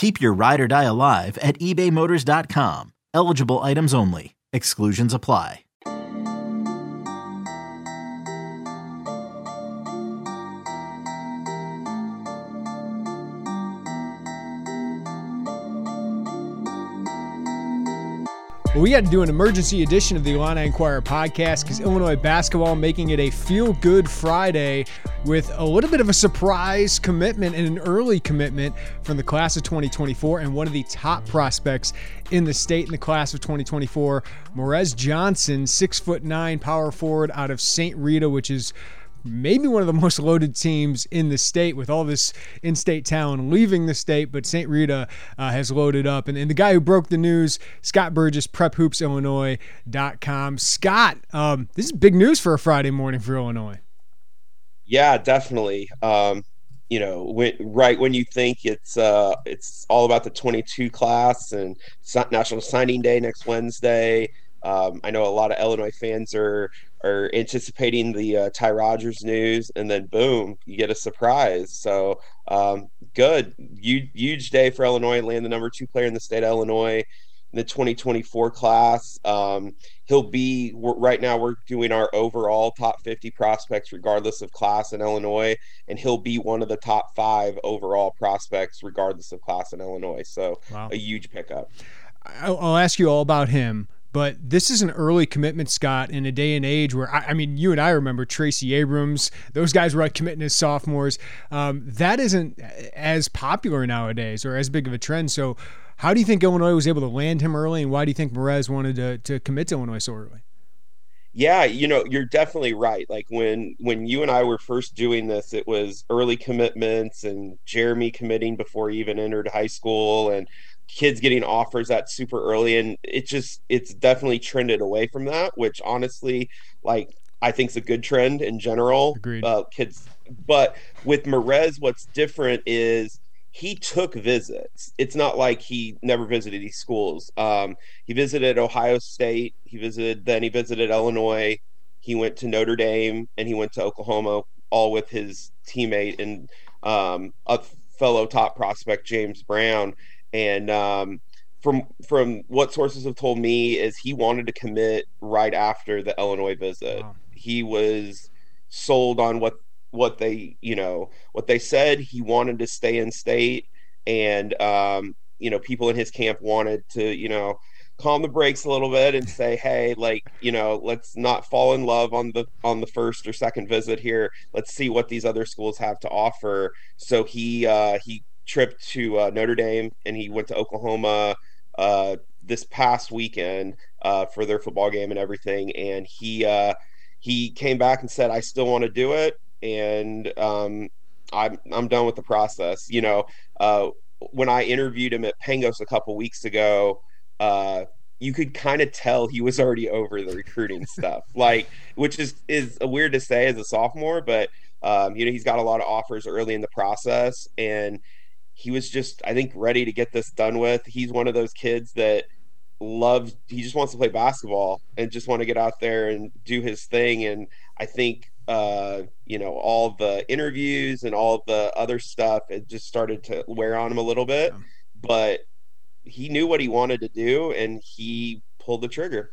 Keep your ride or die alive at ebaymotors.com. Eligible items only. Exclusions apply. Well, we had to do an emergency edition of the Illini Inquirer podcast because Illinois basketball making it a feel good Friday with a little bit of a surprise commitment and an early commitment from the class of 2024 and one of the top prospects in the state in the class of 2024, Morez Johnson, six foot nine power forward out of St. Rita, which is maybe one of the most loaded teams in the state with all this in-state talent leaving the state, but St. Rita uh, has loaded up. And, and, the guy who broke the news, Scott Burgess, PrepHoopsIllinois.com. Scott, um, this is big news for a Friday morning for Illinois. Yeah, definitely. Um, you know, when, right when you think it's uh, it's all about the 22 class and National Signing Day next Wednesday. Um, I know a lot of Illinois fans are are anticipating the uh, Ty Rodgers news, and then boom, you get a surprise. So um, good, huge, huge day for Illinois. Land the number two player in the state of Illinois in the 2024 class. Um, he'll be right now. We're doing our overall top 50 prospects, regardless of class in Illinois, and he'll be one of the top five overall prospects, regardless of class in Illinois. So wow. a huge pickup. I'll ask you all about him. But this is an early commitment, Scott, in a day and age where, I, I mean, you and I remember Tracy Abrams. Those guys were like committing as sophomores. Um, that isn't as popular nowadays or as big of a trend. So, how do you think Illinois was able to land him early, and why do you think Morez wanted to, to commit to Illinois so early? Yeah, you know, you're definitely right. Like when when you and I were first doing this, it was early commitments and Jeremy committing before he even entered high school and kids getting offers that super early and it just it's definitely trended away from that which honestly like i think is a good trend in general Agreed. Uh, kids but with Morez what's different is he took visits. It's not like he never visited these schools. Um, he visited ohio state. He visited then he visited illinois. He went to notre dame and he went to oklahoma all with his teammate and um, a fellow top prospect james brown. And um, from from what sources have told me is he wanted to commit right after the Illinois visit. Wow. He was sold on what what they you know what they said. He wanted to stay in state, and um, you know people in his camp wanted to you know calm the brakes a little bit and say hey like you know let's not fall in love on the on the first or second visit here let's see what these other schools have to offer so he uh he trip to uh, Notre Dame, and he went to Oklahoma uh, this past weekend uh, for their football game and everything. And he uh, he came back and said, "I still want to do it," and um, I'm I'm done with the process. You know, uh, when I interviewed him at Pangos a couple weeks ago. Uh, you could kind of tell he was already over the recruiting stuff, like which is is weird to say as a sophomore, but um, you know he's got a lot of offers early in the process, and he was just I think ready to get this done with. He's one of those kids that loves he just wants to play basketball and just want to get out there and do his thing and I think uh, you know all the interviews and all the other stuff it just started to wear on him a little bit yeah. but he knew what he wanted to do and he pulled the trigger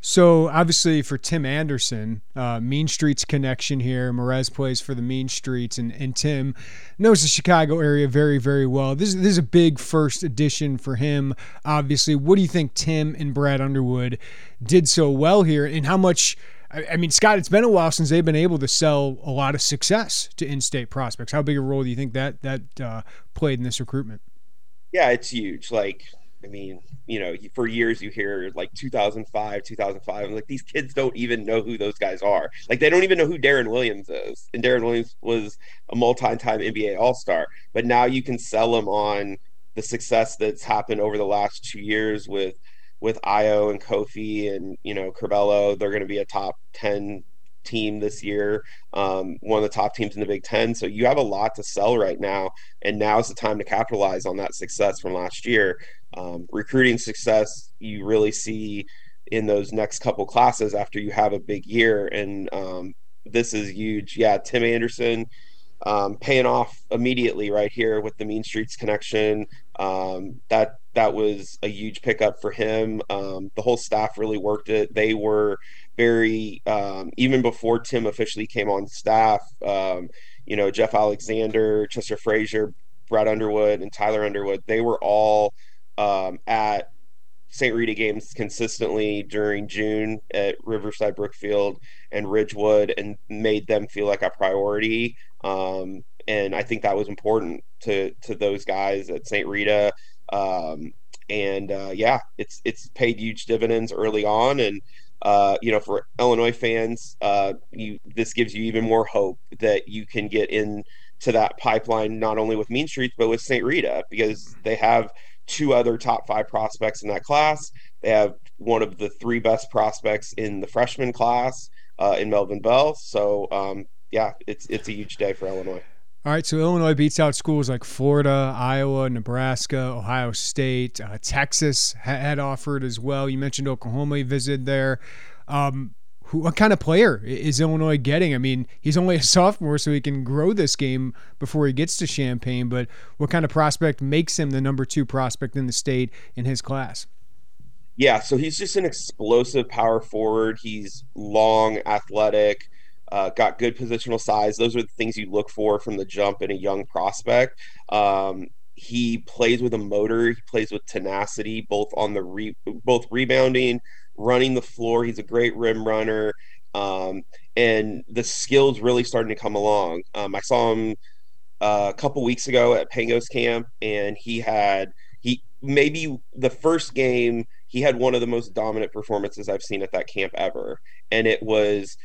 so obviously for Tim Anderson, uh, Mean Streets connection here. Morez plays for the Mean Streets, and, and Tim knows the Chicago area very very well. This, this is a big first edition for him. Obviously, what do you think Tim and Brad Underwood did so well here, and how much? I, I, mean, Scott, it's been a while since they've been able to sell a lot of success to in-state prospects. How big a role do you think that that uh, played in this recruitment? Yeah, it's huge. Like, I mean, you know, for years you hear like 2005, 2005. like these kids don't even know who those guys are. Like they don't even know who Deron Williams is. And Deron Williams was a multi-time NBA All-Star. But now you can sell them on the success that's happened over the last two years with with Ayo and Kofi and you know Curbelo. They're going to be a top 10 team this year, um, one of the top teams in the Big Ten. So you have a lot to sell right now, and now is the time to capitalize on that success from last year. Um, recruiting success you really see in those next couple classes after you have a big year, and um, this is huge. Yeah, Tim Anderson. Um, paying off immediately right here with the Mean Streets connection. Um, that that was a huge pickup for him. Um, the whole staff really worked it. They were very um, even before Tim officially came on staff. Um, you know, Jeff Alexander, Chester Frazier, Brad Underwood, and Tyler Underwood. They were all um, at St. Rita games consistently during June at Riverside Brookfield and Ridgewood and made them feel like a priority. Um, and I think that was important to to those guys at St. Rita. Um, and uh, yeah, it's it's paid huge dividends early on, and uh, you know, for Illinois fans, uh, you this gives you even more hope that you can get in to that pipeline not only with Mean Streets but with St. Rita because they have two other top five prospects in that class. They have one of the three best prospects in the freshman class uh, in Melvin Bell. So um, yeah, it's it's a huge day for Illinois. All right, so Illinois beats out schools like Florida, Iowa, Nebraska, Ohio State, uh, Texas had offered as well. You mentioned Oklahoma, visited there. Um, who, what kind of player is Illinois getting? I mean, he's only a sophomore, so he can grow this game before he gets to Champaign. But what kind of prospect makes him the number two prospect in the state in his class? Yeah, so he's just an explosive power forward. He's long, athletic, uh, got good positional size. Those are the things you look for from the jump in a young prospect. Um, he plays with a motor. He plays with tenacity, both on the re- both rebounding, running the floor. He's a great rim runner, um, and the skills really starting to come along. Um, I saw him uh, a couple weeks ago at Pangos camp, and he had he maybe the first game he had one of the most dominant performances I've seen at that camp ever, and it was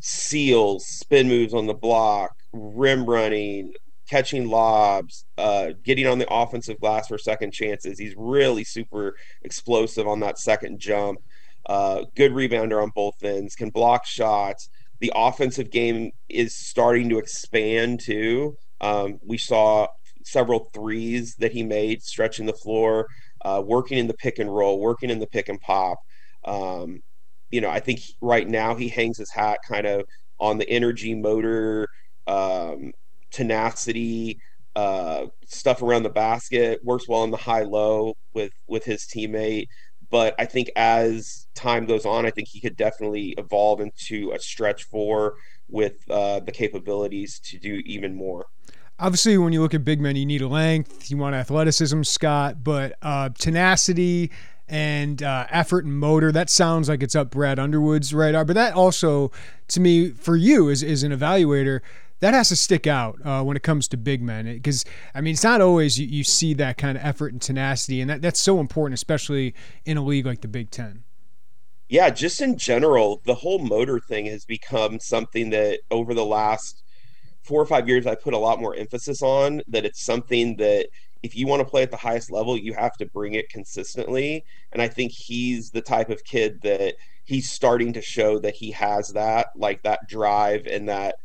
seals, spin moves on the block, rim running, catching lobs, uh, getting on the offensive glass for second chances. He's really super explosive on that second jump. Uh, good rebounder on both ends, can block shots. The offensive game is starting to expand too. Um, we saw several threes that he made stretching the floor, uh, working in the pick and roll, working in the pick and pop. Um, you know, I think right now he hangs his hat kind of on the energy, motor, um, tenacity, uh, stuff around the basket. Works well in the high low with with his teammate. But I think as time goes on, I think he could definitely evolve into a stretch four with uh, the capabilities to do even more obviously when you look at big men you need length you want athleticism scott but uh, tenacity and uh, effort and motor. That sounds like it's up Brad Underwood's radar, but that also, to me, for you as, as an evaluator, that has to stick out uh, when it comes to big men because I mean it's not always you, you, see that kind of effort and tenacity, and that, that's so important, especially in a league like the Big Ten. Yeah, just in general, the whole motor thing has become something that over the last four or five years I put a lot more emphasis on. That it's something that if you want to play at the highest level, you have to bring it consistently. And I think he's the type of kid that he's starting to show that he has that, like that drive and that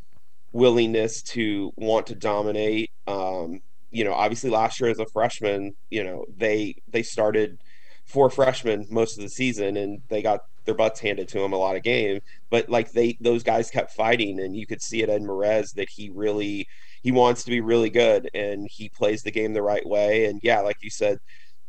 willingness to want to dominate. Um, you know, obviously last year as a freshman, you know, they they started four freshmen most of the season and they got their butts handed to them a lot of game. But like they those guys kept fighting and you could see it in Morez that he really he wants to be really good and he plays the game the right way. And yeah, like you said,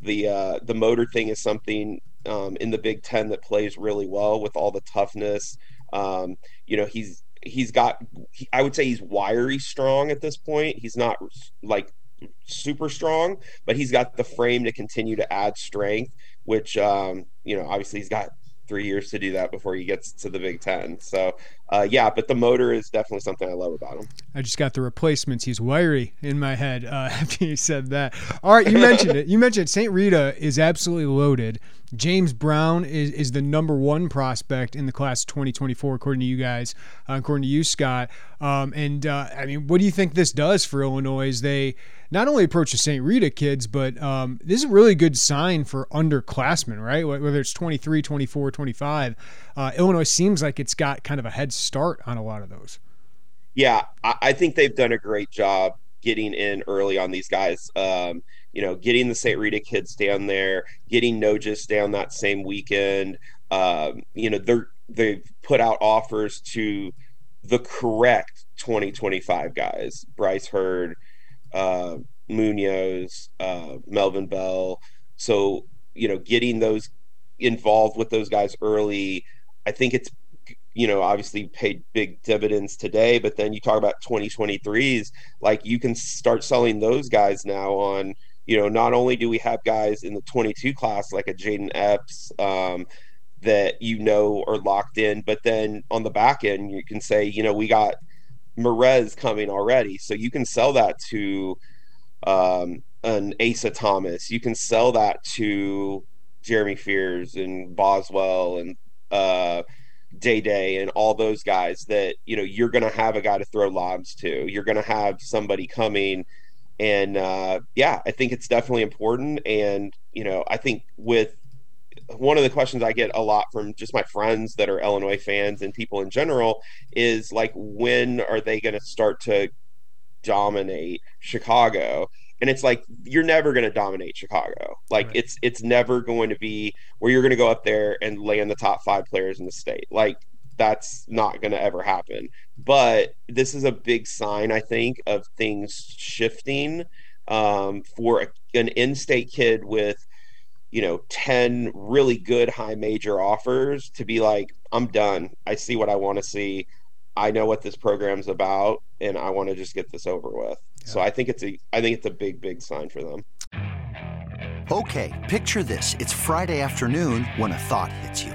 the uh, the motor thing is something um, in the Big Ten that plays really well with all the toughness. Um, you know, he's he's got. He, I would say he's wiry strong at this point. He's not like super strong, but he's got the frame to continue to add strength. Which um, you know, obviously he's got three years to do that before he gets to the Big Ten. So, uh, yeah, but the motor is definitely something I love about him. I just got the replacements. He's wiry in my head uh, after you said that. All right, you mentioned it. You mentioned St. Rita is absolutely loaded. James Brown is, is the number one prospect in the class 2024, according to you guys, uh, according to you, Scott. Um, and uh, I mean, what do you think this does for Illinois? They not only approach the St. Rita kids, but um, this is a really good sign for underclassmen, right? Whether it's 23, 24, 25, uh, Illinois seems like it's got kind of a head start on a lot of those. Yeah, I, I think they've done a great job getting in early on these guys. Um, you know, getting the St. Rita kids down there, getting Nogis down that same weekend. Um, you know, they're they've put out offers to the correct 2025 guys: Bryce Hurd, uh, Munoz, uh, Melvin Bell. So you know, getting those involved with those guys early, I think it's you know obviously paid big dividends today. But then you talk about 2023s, like you can start selling those guys now on. You know, not only do we have guys in the 22 class like a Jayden Epps, um, that you know are locked in. But then on the back end, you can say, you know, we got Morez coming already, so you can sell that to um, an Asa Thomas. You can sell that to Jeremy Fears and Boswell and uh, Day Day and all those guys that you know you're going to have a guy to throw lobs to. You're going to have somebody coming, and uh, yeah, I think it's definitely important. And you know, I think with one of the questions I get a lot from just my friends that are Illinois fans and people in general is like, when are they going to start to dominate Chicago? And it's like you're never going to dominate Chicago. Like right. it's it's never going to be where you're going to go up there and land the top five players in the state. Like that's not going to ever happen. But this is a big sign, I think, of things shifting um, for a, an in-state kid with you know 10 really good high major offers to be like i'm done. I see what i want to see. I know what this program's about and i want to just get this over with. Yeah. so i think it's a i think it's a big big sign for them. Okay picture this. It's friday afternoon when a thought hits you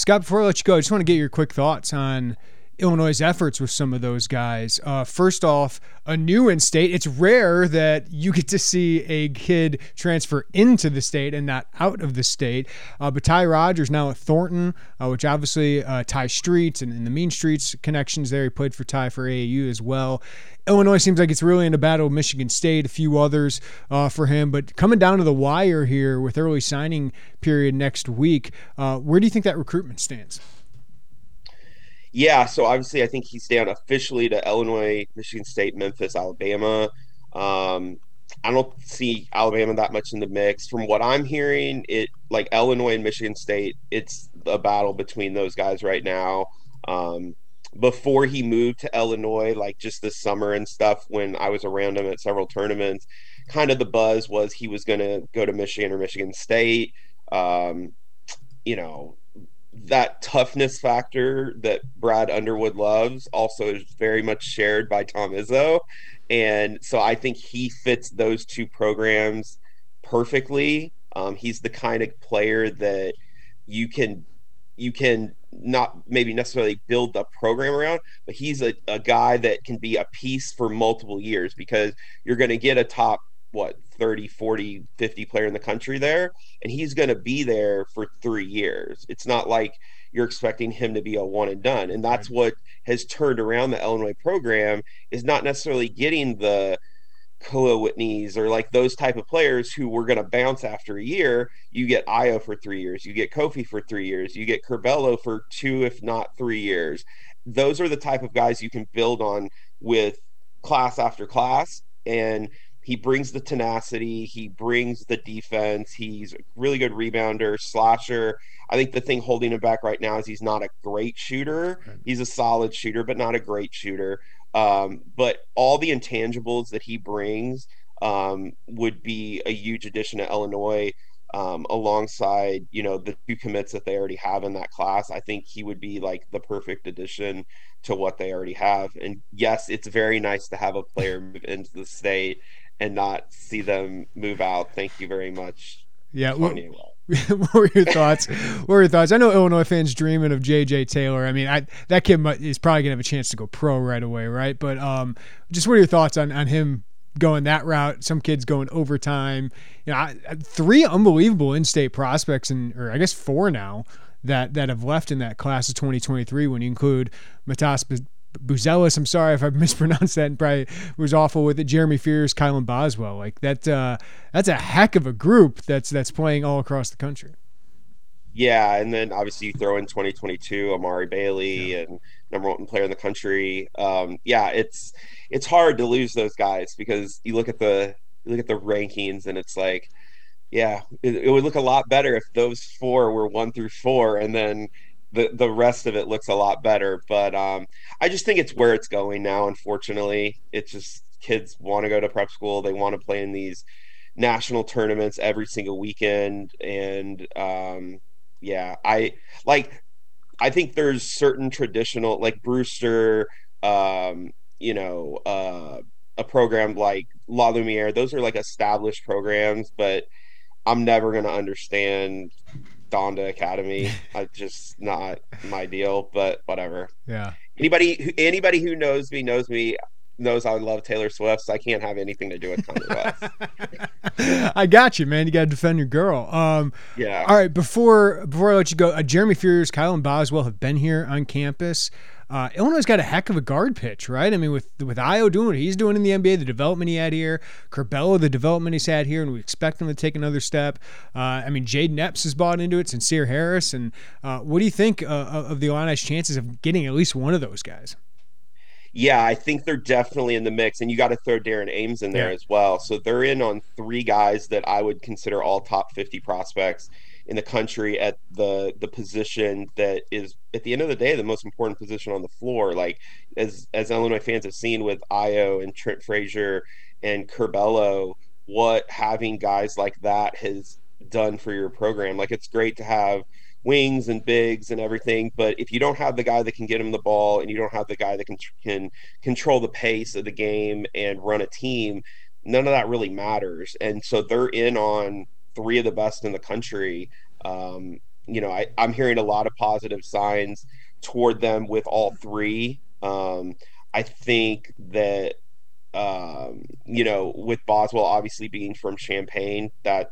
Scott, before I let you go, I just want to get your quick thoughts on Illinois' efforts with some of those guys. Uh, first off, a new in state. It's rare that you get to see a kid transfer into the state and not out of the state. Uh, but Ty Rodgers now at Thornton, uh, which obviously uh, Tai Streets and, and, the Mean Streets connections there. He played for Tai for AAU as well. Illinois seems like it's really in a battle with Michigan State, a few others uh, for him. But coming down to the wire here with early signing period next week, uh, where do you think that recruitment stands? Yeah, so obviously, I think he's down officially to Illinois, Michigan State, Memphis, Alabama. Um, I don't see Alabama that much in the mix. From what I'm hearing, it like Illinois and Michigan State, it's a battle between those guys right now. Um, before he moved to Illinois, like just this summer and stuff, when I was around him at several tournaments, kind of the buzz was he was going to go to Michigan or Michigan State. Um, you know, that toughness factor that Brad Underwood loves also is very much shared by Tom Izzo. And so I think he fits those two programs perfectly. Um, he's the kind of player that you can you can not maybe necessarily build the program around, but he's a, a guy that can be a piece for multiple years because you're going to get a top what 30 40 50 player in the country there and he's going to be there for three years it's not like you're expecting him to be a one and done and that's what has turned around the Illinois program is not necessarily getting the Kahlil Whitneys or like those type of players who were going to bounce after a year. You get Ayo for three years, you get Kofi for three years, you get Curbelo for two, if not three years. Those are the type of guys you can build on with class after class. And he brings the tenacity, he brings the defense, he's a really good rebounder, slasher. I think the thing holding him back right now is he's not a great shooter. He's a solid shooter, but not a great shooter. Um, but all the intangibles that he brings um, would be a huge addition to Illinois. Um, alongside you know the two commits that they already have in that class i think he would be like the perfect addition to what they already have and yes it's very nice to have a player move into the state and not see them move out thank you very much yeah what were your thoughts? what were your thoughts? I know Illinois fans dreaming of JJ Taylor. I mean, I that kid is probably gonna have a chance to go pro right away, right? But um, just what are your thoughts on on him going that route? Some kids going overtime. You know, I, three unbelievable in-state prospects, and or I guess four now that that have left in that class of 2023 when you include Matas Buzelis. I'm sorry if I mispronounced that and probably was awful with it. Jeremy Fears, Kylan Boswell. Like that uh, that's a heck of a group that's that's playing all across the country. Yeah, and then obviously you throw in 2022 Amari Bailey yeah. and number one player in the country. Um, yeah, it's it's hard to lose those guys because you look at the you look at the rankings and it's like, yeah, it, it would look a lot better if those four were one through four, and then the the rest of it looks a lot better. But um, I just think it's where it's going now. Unfortunately, it's just kids want to go to prep school. They want to play in these national tournaments every single weekend, and um, yeah, I like. I think there's certain traditional like Brewster, um, you know, uh, a program like La Lumiere. Those are like established programs, but I'm never gonna understand Donda Academy. I just not my deal, but whatever. Yeah. Anybody anybody who knows me knows me knows I love Taylor Swift, so I can't have anything to do with Kanye West. I got you, man. You got to defend your girl. Um, yeah. All right. Before before I let you go, uh, Jeremy Fears, Kylan Boswell have been here on campus. Uh, Illinois got a heck of a guard pitch, right? I mean, with with Ayo doing what he's doing in the NBA, the development he had here, Curbelo, the development he's had here, and we expect him to take another step. Uh, I mean, Jayden Epps has bought into it, Sencire Harris, and uh, what do you think uh, of the Illini's chances of getting at least one of those guys? Yeah, I think they're definitely in the mix, and you got to throw Darren Ames in there yeah. as well. So they're in on three guys that I would consider all top 50 prospects in the country at the the position that is at the end of the day the most important position on the floor. Like as as Illinois fans have seen with Ayo and Trent Frazier and Curbelo, what having guys like that has done for your program. Like it's great to have wings and bigs and everything, but if you don't have the guy that can get him the ball and you don't have the guy that can can control the pace of the game and run a team, none of that really matters. And so they're in on three of the best in the country. Um, you know, I, I'm hearing a lot of positive signs toward them with all three. Um, I think that um, you know, with Boswell obviously being from Champaign, that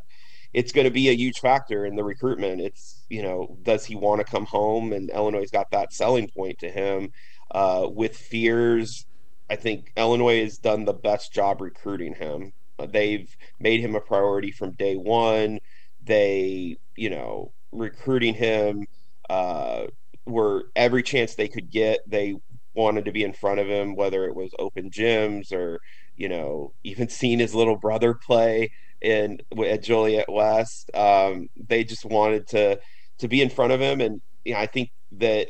it's going to be a huge factor in the recruitment. It's you know, does he want to come home? And Illinois got that selling point to him. Uh, with Fears, I think Illinois has done the best job recruiting him. They've made him a priority from day one. They, you know, recruiting him uh, were every chance they could get. They wanted to be in front of him, whether it was open gyms or, you know, even seeing his little brother play in at Joliet West. Um, they just wanted to to be in front of him, and you know, I think that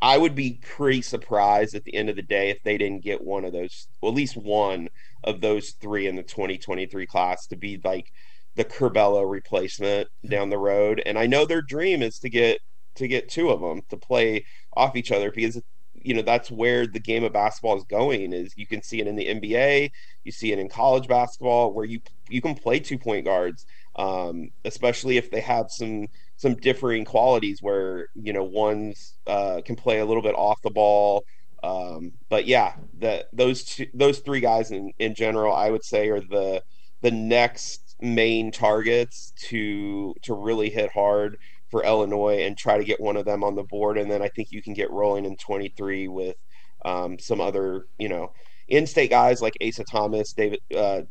I would be pretty surprised at the end of the day if they didn't get one of those, well, at least one of those three in the 2023 class to be like the Curbelo replacement down the road. And I know their dream is to get to get two of them to play off each other because you know that's where the game of basketball is going is you can see it in the NBA you see it in college basketball where you you can play two point guards um, especially if they have some some differing qualities where you know one's uh, can play a little bit off the ball. Um, but yeah, the those two, those three guys in, in general, I would say, are the the next main targets to to really hit hard for Illinois and try to get one of them on the board. And then I think you can get rolling in 23 with um, some other, you know, in-state guys like Asa Thomas, David, uh,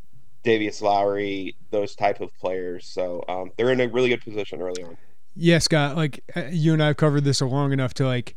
Davius Lowry, those type of players. So um, they're in a really good position early on. Yeah, Scott. Like uh, you and I have covered this a long enough to like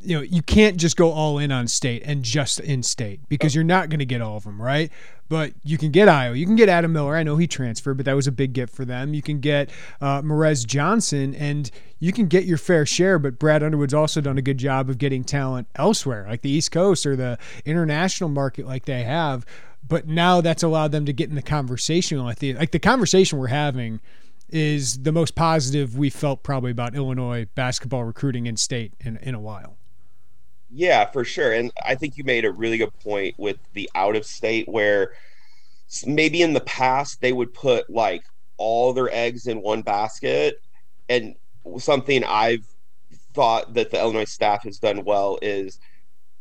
you know, you can't just go all in on state and just in state because you're not going to get all of them, right? But you can get Ayo. You can get Adam Miller. I know he transferred, but that was a big get for them. You can get uh, Morez Johnson, and you can get your fair share. But Brad Underwood's also done a good job of getting talent elsewhere, like the East Coast or the international market, like they have. But now that's allowed them to get in the conversation. Like the, like the conversation we're having is the most positive we felt probably about Illinois basketball recruiting in state in, in a while. Yeah, for sure. And I think you made a really good point with the out of state where maybe in the past they would put like all their eggs in one basket. And something I've thought that the Illinois staff has done well is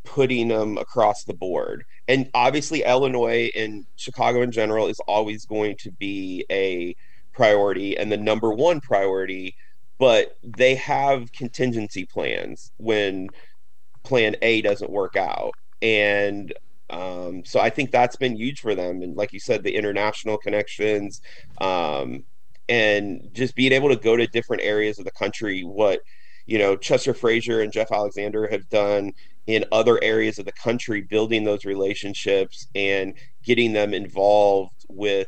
putting them across the board. And obviously, Illinois and Chicago in general is always going to be a priority and the number one priority, but they have contingency plans when plan A doesn't work out. And um, so I think that's been huge for them. And like you said, the international connections um, and just being able to go to different areas of the country, what, you know, Chester Frazier and Jeff Alexander have done in other areas of the country, building those relationships and getting them involved with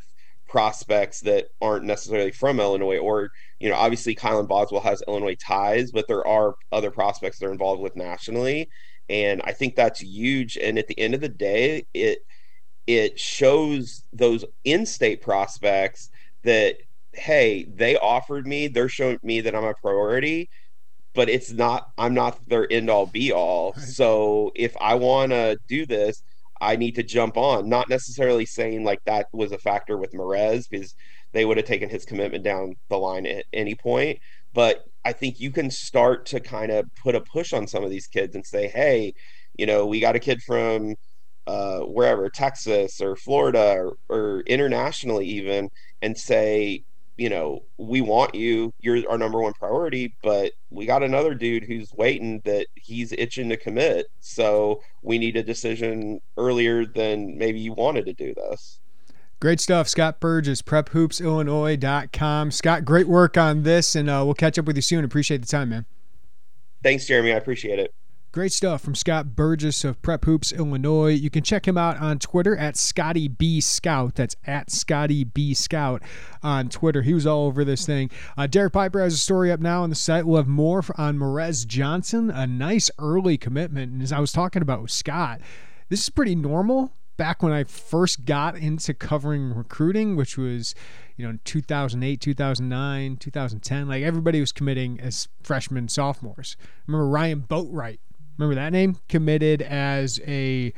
prospects that aren't necessarily from Illinois or you know obviously Kylan Boswell has Illinois ties but there are other prospects they're involved with nationally. And I think that's huge. And at the end of the day it it shows those in-state prospects that hey they offered me they're showing me that I'm a priority but it's not I'm not their end all be all so if I want to do this I need to jump on. Not necessarily saying like that was a factor with Morez because they would have taken his commitment down the line at any point. But I think you can start to kind of put a push on some of these kids and say, hey, you know, we got a kid from uh, wherever, Texas or Florida or, or internationally even, and say, you know, we want you. You're our number one priority, but we got another dude who's waiting that he's itching to commit. So we need a decision earlier than maybe you wanted to do this. Great stuff. Scott Burgess, prephoopsillinois.com. Scott, great work on this, and uh, we'll catch up with you soon. Appreciate the time, man. Thanks, Jeremy. I appreciate it. Great stuff from Scott Burgess of Prep Hoops Illinois. You can check him out on Twitter at Scotty B Scout. That's at Scotty B Scout on Twitter. He was all over this thing. Uh, Derek Piper has a story up now on the site. We'll have more on Morez Johnson. A nice early commitment. And as I was talking about with Scott, this is pretty normal. Back when I first got into covering recruiting, which was you know 2008 2009 2010 like everybody was committing as freshmen sophomores I remember ryan boatright Remember that name? Committed as a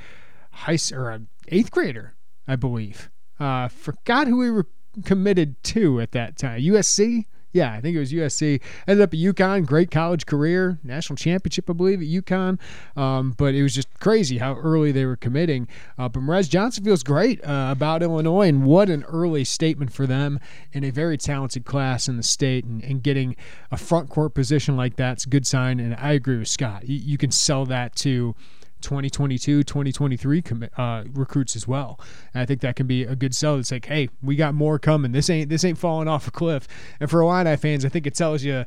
high or a eighth grader, I believe. Uh, forgot who we were committed to at that time. USC. Yeah, I think it was USC. Ended up at UConn, great college career, national championship, I believe, at UConn. Um, but it was just crazy how early they were committing. Uh, but Morez Johnson feels great uh, about Illinois, and what an early statement for them in a very talented class in the state. And, and getting a front court position like that's a good sign. And I agree with Scott. You, you can sell that to 2022, 2023 uh, recruits as well. And I think that can be a good sell. It's like, hey, we got more coming. This ain't this ain't falling off a cliff. And for Illini fans, I think it tells you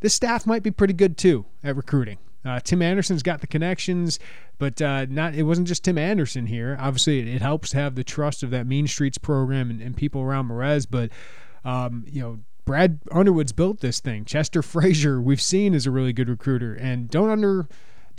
this staff might be pretty good too at recruiting. Uh, Tim Anderson's got the connections, but uh, not. It wasn't just Tim Anderson here. Obviously, it, it, helps have the trust of that Mean Streets program and, and people around Morez. But um, you know, Brad Underwood's built this thing. Chester Frazier, we've seen, is a really good recruiter, and don't under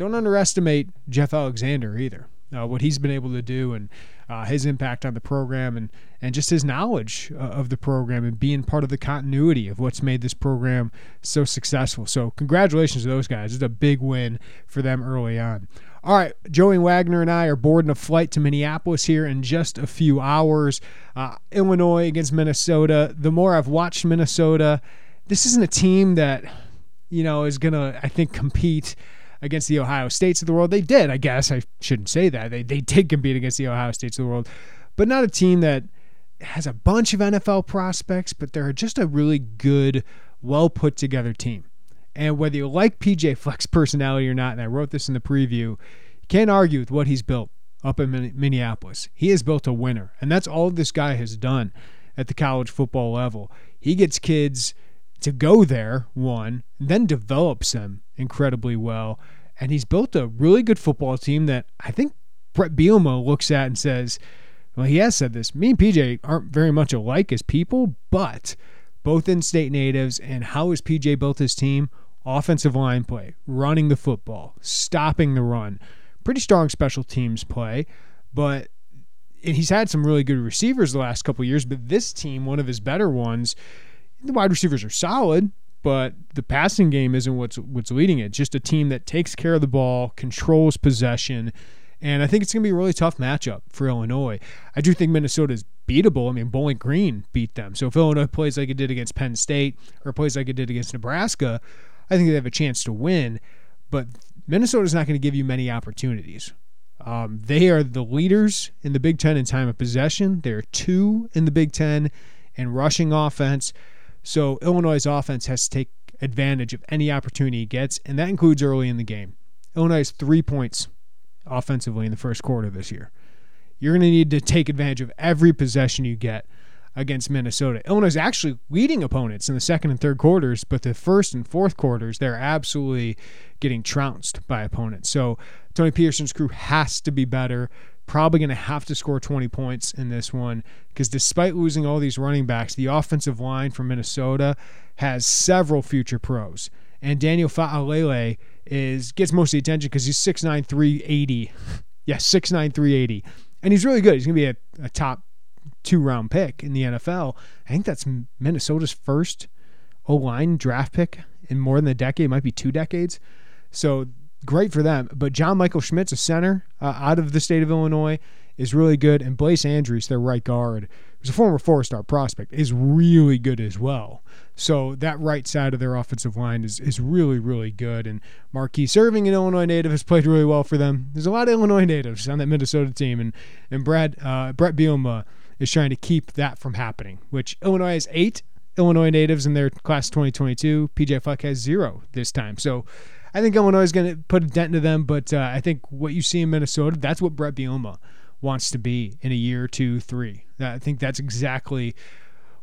don't underestimate Jeff Alexander either. Uh, what he's been able to do and uh, his impact on the program and, and just his knowledge uh, of the program and being part of the continuity of what's made this program so successful. So, congratulations to those guys. It's a big win for them early on. All right, Joey Wagner and I are boarding a flight to Minneapolis here in just a few hours. Uh, Illinois against Minnesota. The more I've watched Minnesota, this isn't a team that, you know, is going to, I think, compete against the Ohio States of the world. They did, I guess. I shouldn't say that. They, they did compete against the Ohio States of the world, but not a team that has a bunch of NFL prospects, but they're just a really good, well put together team. And whether you like PJ Fleck's personality or not, and I wrote this in the preview, you can't argue with what he's built up in Minneapolis. He has built a winner, and that's all this guy has done at the college football level. He gets kids to go there, one, then develops them incredibly well. And he's built a really good football team that I think Bret Bielema looks at and says, well, he has said this. Me and PJ aren't very much alike as people, but both in state natives. And how has PJ built his team? Offensive line play, running the football, stopping the run. Pretty strong special teams play, but he's had some really good receivers the last couple years. But this team, one of his better ones, the wide receivers are solid, but the passing game isn't what's what's leading it. just a team that takes care of the ball, controls possession, and I think it's going to be a really tough matchup for Illinois. I do think Minnesota is beatable. I mean, Bowling Green beat them. So if Illinois plays like it did against Penn State or plays like it did against Nebraska, I think they have a chance to win. But Minnesota's not going to give you many opportunities. Um, they are the leaders in the Big Ten in time of possession. They're two in the Big Ten in rushing offense. So Illinois' offense has to take advantage of any opportunity he gets, and that includes early in the game. Illinois has three points offensively in the first quarter this year. You're going to need to take advantage of every possession you get against Minnesota. Illinois is actually leading opponents in the second and third quarters, but the first and fourth quarters, they're absolutely getting trounced by opponents. So Tony Petersen's crew has to be better. Probably going to have to score 20 points in this one because despite losing all these running backs, the offensive line from Minnesota has several future pros. And Daniel Faalele is gets most of the attention because he's 6'9", 380. yeah, 6'9", 380. And he's really good. He's going to be a, a top two round pick in the NFL. I think that's Minnesota's first O line draft pick in more than a decade. It might be two decades. So great for them. But John Michael Schmitz, a center uh, out of the state of Illinois, is really good. And Blaise Andries, their right guard, who's a former four star prospect, is really good as well. So that right side of their offensive line is, is really, really good. And Marquis Serving, an Illinois native, has played really well for them. There's a lot of Illinois natives on that Minnesota team. And, and Brad, uh, Bret Bielema is trying to keep that from happening, which Illinois has eight Illinois natives in their class 2022. PJ Fleck has zero this time. So I think Illinois is going to put a dent into them, but uh, I think what you see in Minnesota, that's what Bret Bielema wants to be in a year, two, three. I think that's exactly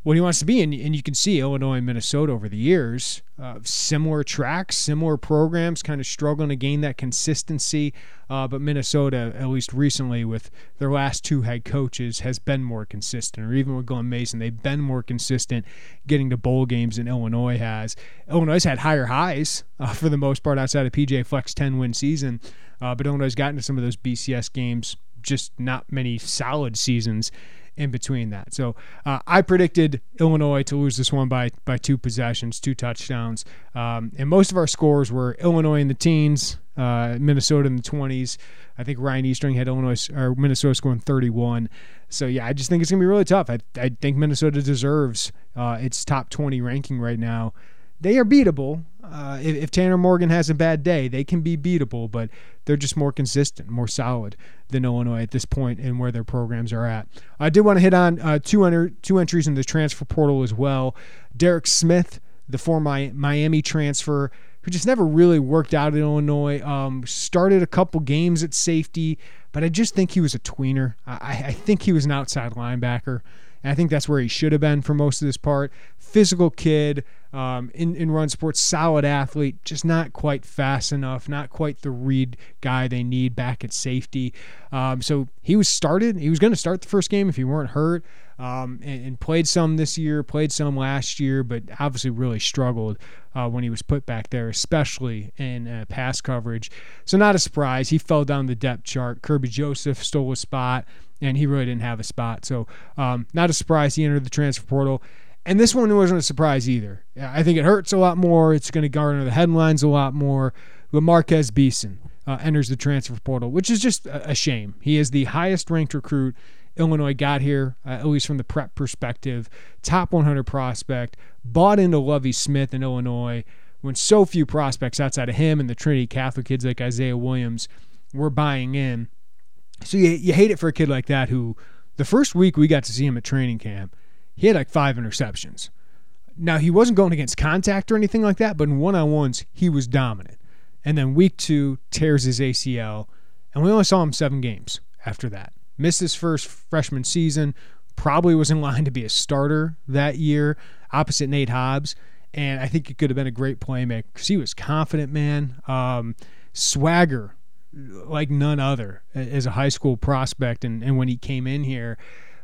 what he wants to be. And, and you can see Illinois and Minnesota over the years, uh, similar tracks, similar programs, kind of struggling to gain that consistency. Uh, but Minnesota, at least recently, with their last two head coaches, has been more consistent. Or even with Glen Mason, they've been more consistent getting to bowl games than Illinois has. Illinois had higher highs uh, for the most part outside of PJ Fleck's 10 win season. Uh, but Illinois has gotten to some of those BCS games, just not many solid seasons in between that. So uh, I predicted Illinois to lose this one by by two possessions, two touchdowns, um, and most of our scores were Illinois in the teens, uh, Minnesota in the twenties. I think Ryan Eastering had Illinois or Minnesota scoring 31. So yeah, I just think it's gonna be really tough. I I think Minnesota deserves uh, its top 20 ranking right now. They are beatable. Uh, if, if, Tanner Morgan has a bad day, they can be beatable, but they're just more consistent, more solid than Illinois at this point and where their programs are at. I did want to hit on uh, two, enter, two entries in the transfer portal as well. Derek Smith, the former Miami transfer, who just never really worked out in Illinois, um, started a couple games at safety, but I just think he was a tweener. I, I think he was an outside linebacker. And I think that's where he should have been for most of this part. Physical kid, um, in, in run sports, solid athlete, just not quite fast enough, not quite the read guy they need back at safety. Um, so he was started. He was going to start the first game if he weren't hurt, um, and, and, played some this year, played some last year, but obviously really struggled uh, when he was put back there, especially in uh, pass coverage. So not a surprise. He fell down the depth chart. Kirby Joseph stole a spot and he really didn't have a spot. So, um, not a surprise he entered the transfer portal. And this one wasn't a surprise either. I think it hurts a lot more. It's going to garner the headlines a lot more. But Marquez Beason uh, enters the transfer portal, which is just a, a, shame. He is the highest ranked recruit Illinois got here, uh, at least from the prep perspective. Top 100 prospect, bought into Lovie Smith in Illinois when so few prospects outside of him and the Trinity Catholic kids like Isaiah Williams were buying in. So you, you hate it for a kid like that who the first week we got to see him at training camp – he had like five interceptions. Now, he wasn't going against contact or anything like that, but in one on ones, he was dominant. And then week two, tears his ACL And we only saw him seven games after that. Missed his first freshman season, probably was in line to be a starter that year opposite Nate Hobbs. And I think he could have been a great playmaker because he was confident, man. Um, swagger like none other as a high school prospect. And, and when he came in here,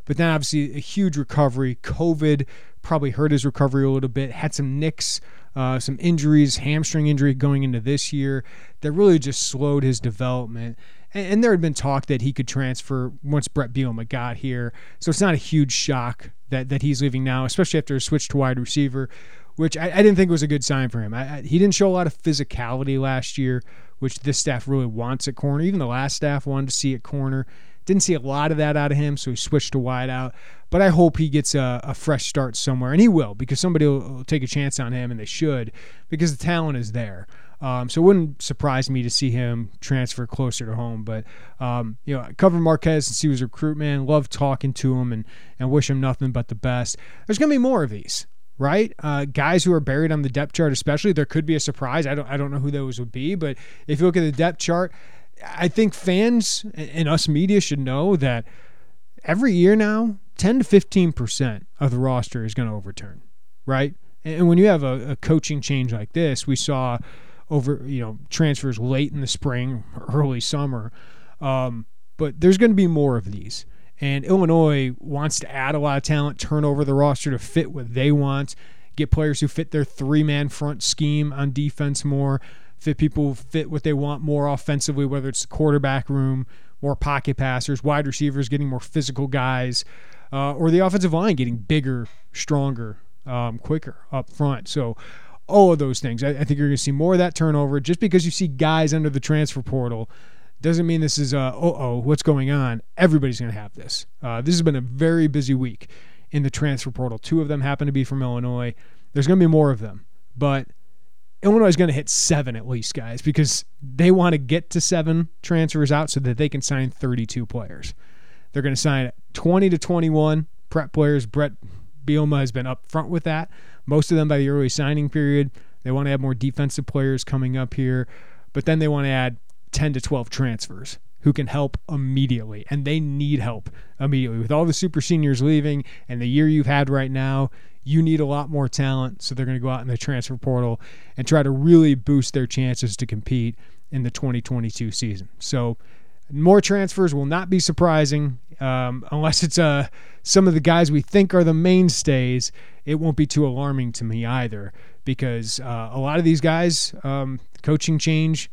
but then obviously a huge recovery. COVID probably hurt his recovery a little bit. Had some nicks, uh, some injuries, hamstring injury going into this year that really just slowed his development. And, and there had been talk that he could transfer once Bret Bielema got here. So it's not a huge shock that that he's leaving now, especially after a switch to wide receiver, which I, I didn't think was a good sign for him. I, I, he didn't show a lot of physicality last year, which this staff really wants at corner. Even the last staff wanted to see at corner. Didn't see a lot of that out of him, so he switched to wide out. But I hope he gets a, a fresh start somewhere, and he will because somebody will, will, take a chance on him, and they should because the talent is there. Um, so it wouldn't surprise me to see him transfer closer to home. But um, you know, I cover Marquez since he was a recruit man. Love talking to him and and wish him nothing but the best. There's gonna be more of these right? Uh, guys who are buried on the depth chart, especially, there could be a surprise. I don't, I don't know who those would be, but if you look at the depth chart, I think fans and us media should know that every year now, 10 to 15 percent of the roster is going to overturn, right? And when you have a, a coaching change like this, we saw over you know transfers late in the spring, early summer, um, but there's going to be more of these. And Illinois wants to add a lot of talent, turn over the roster to fit what they want, get players who fit their three man front scheme on defense more, fit people fit what they want more offensively, whether it's the quarterback room, more pocket passers, wide receivers getting more physical guys, uh, or the offensive line getting bigger, stronger, um, quicker up front. So, all of those things. I, I think you're going to see more of that turnover just because you see guys under the transfer portal doesn't mean this is uh oh what's going on. Everybody's going to have this. Uh, this has been a very busy week in the transfer portal. Two of them happen to be from Illinois. There's going to be more of them, but Illinois is going to hit seven at least, guys, because they want to get to seven transfers out so that they can sign 32 players. They're going to sign 20 to 21 prep players. Bret Bielema has been up front with that. Most of them by the early signing period. They want to have more defensive players coming up here, but then they want to add 10 to 12 transfers who can help immediately. And they need help immediately. With all the super seniors leaving and the year you've had right now, you need a lot more talent. So they're going to go out in the transfer portal and try to really boost their chances to compete in the 2022 season. So more transfers will not be surprising um, unless it's uh, some of the guys we think are the mainstays. It won't be too alarming to me either because uh, a lot of these guys, um, coaching change,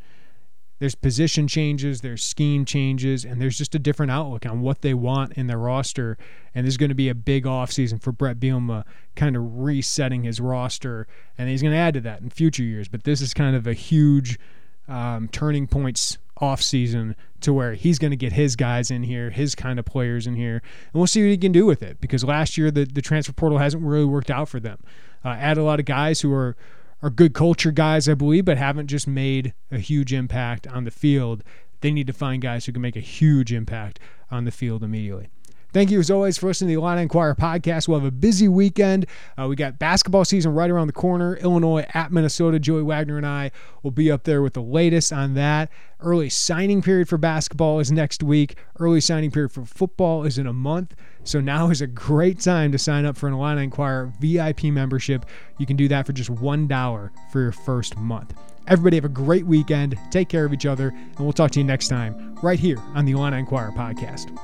there's position changes, there's scheme changes, and there's just a different outlook on what they want in their roster. And there's going to be a big offseason for Bret Bielema kind of resetting his roster. And he's going to add to that in future years. But this is kind of a huge um, turning points offseason to where he's going to get his guys in here, his kind of players in here, and we'll see what he can do with it. Because last year the, the transfer portal hasn't really worked out for them. Uh, add a lot of guys who are are good culture guys, I believe, but haven't just made a huge impact on the field. They need to find guys who can make a huge impact on the field immediately. Thank you as always for listening to the Illini Inquirer podcast. We'll have a busy weekend. Uh, we got basketball season right around the corner. Illinois at Minnesota. Joey Wagner and I will be up there with the latest on that. Early signing period for basketball is next week. Early signing period for football is in a month. So now is a great time to sign up for an Illini Inquirer VIP membership. You can do that for just $1 for your first month. Everybody have a great weekend. Take care of each other, and we'll talk to you next time right here on the Illini Inquirer podcast.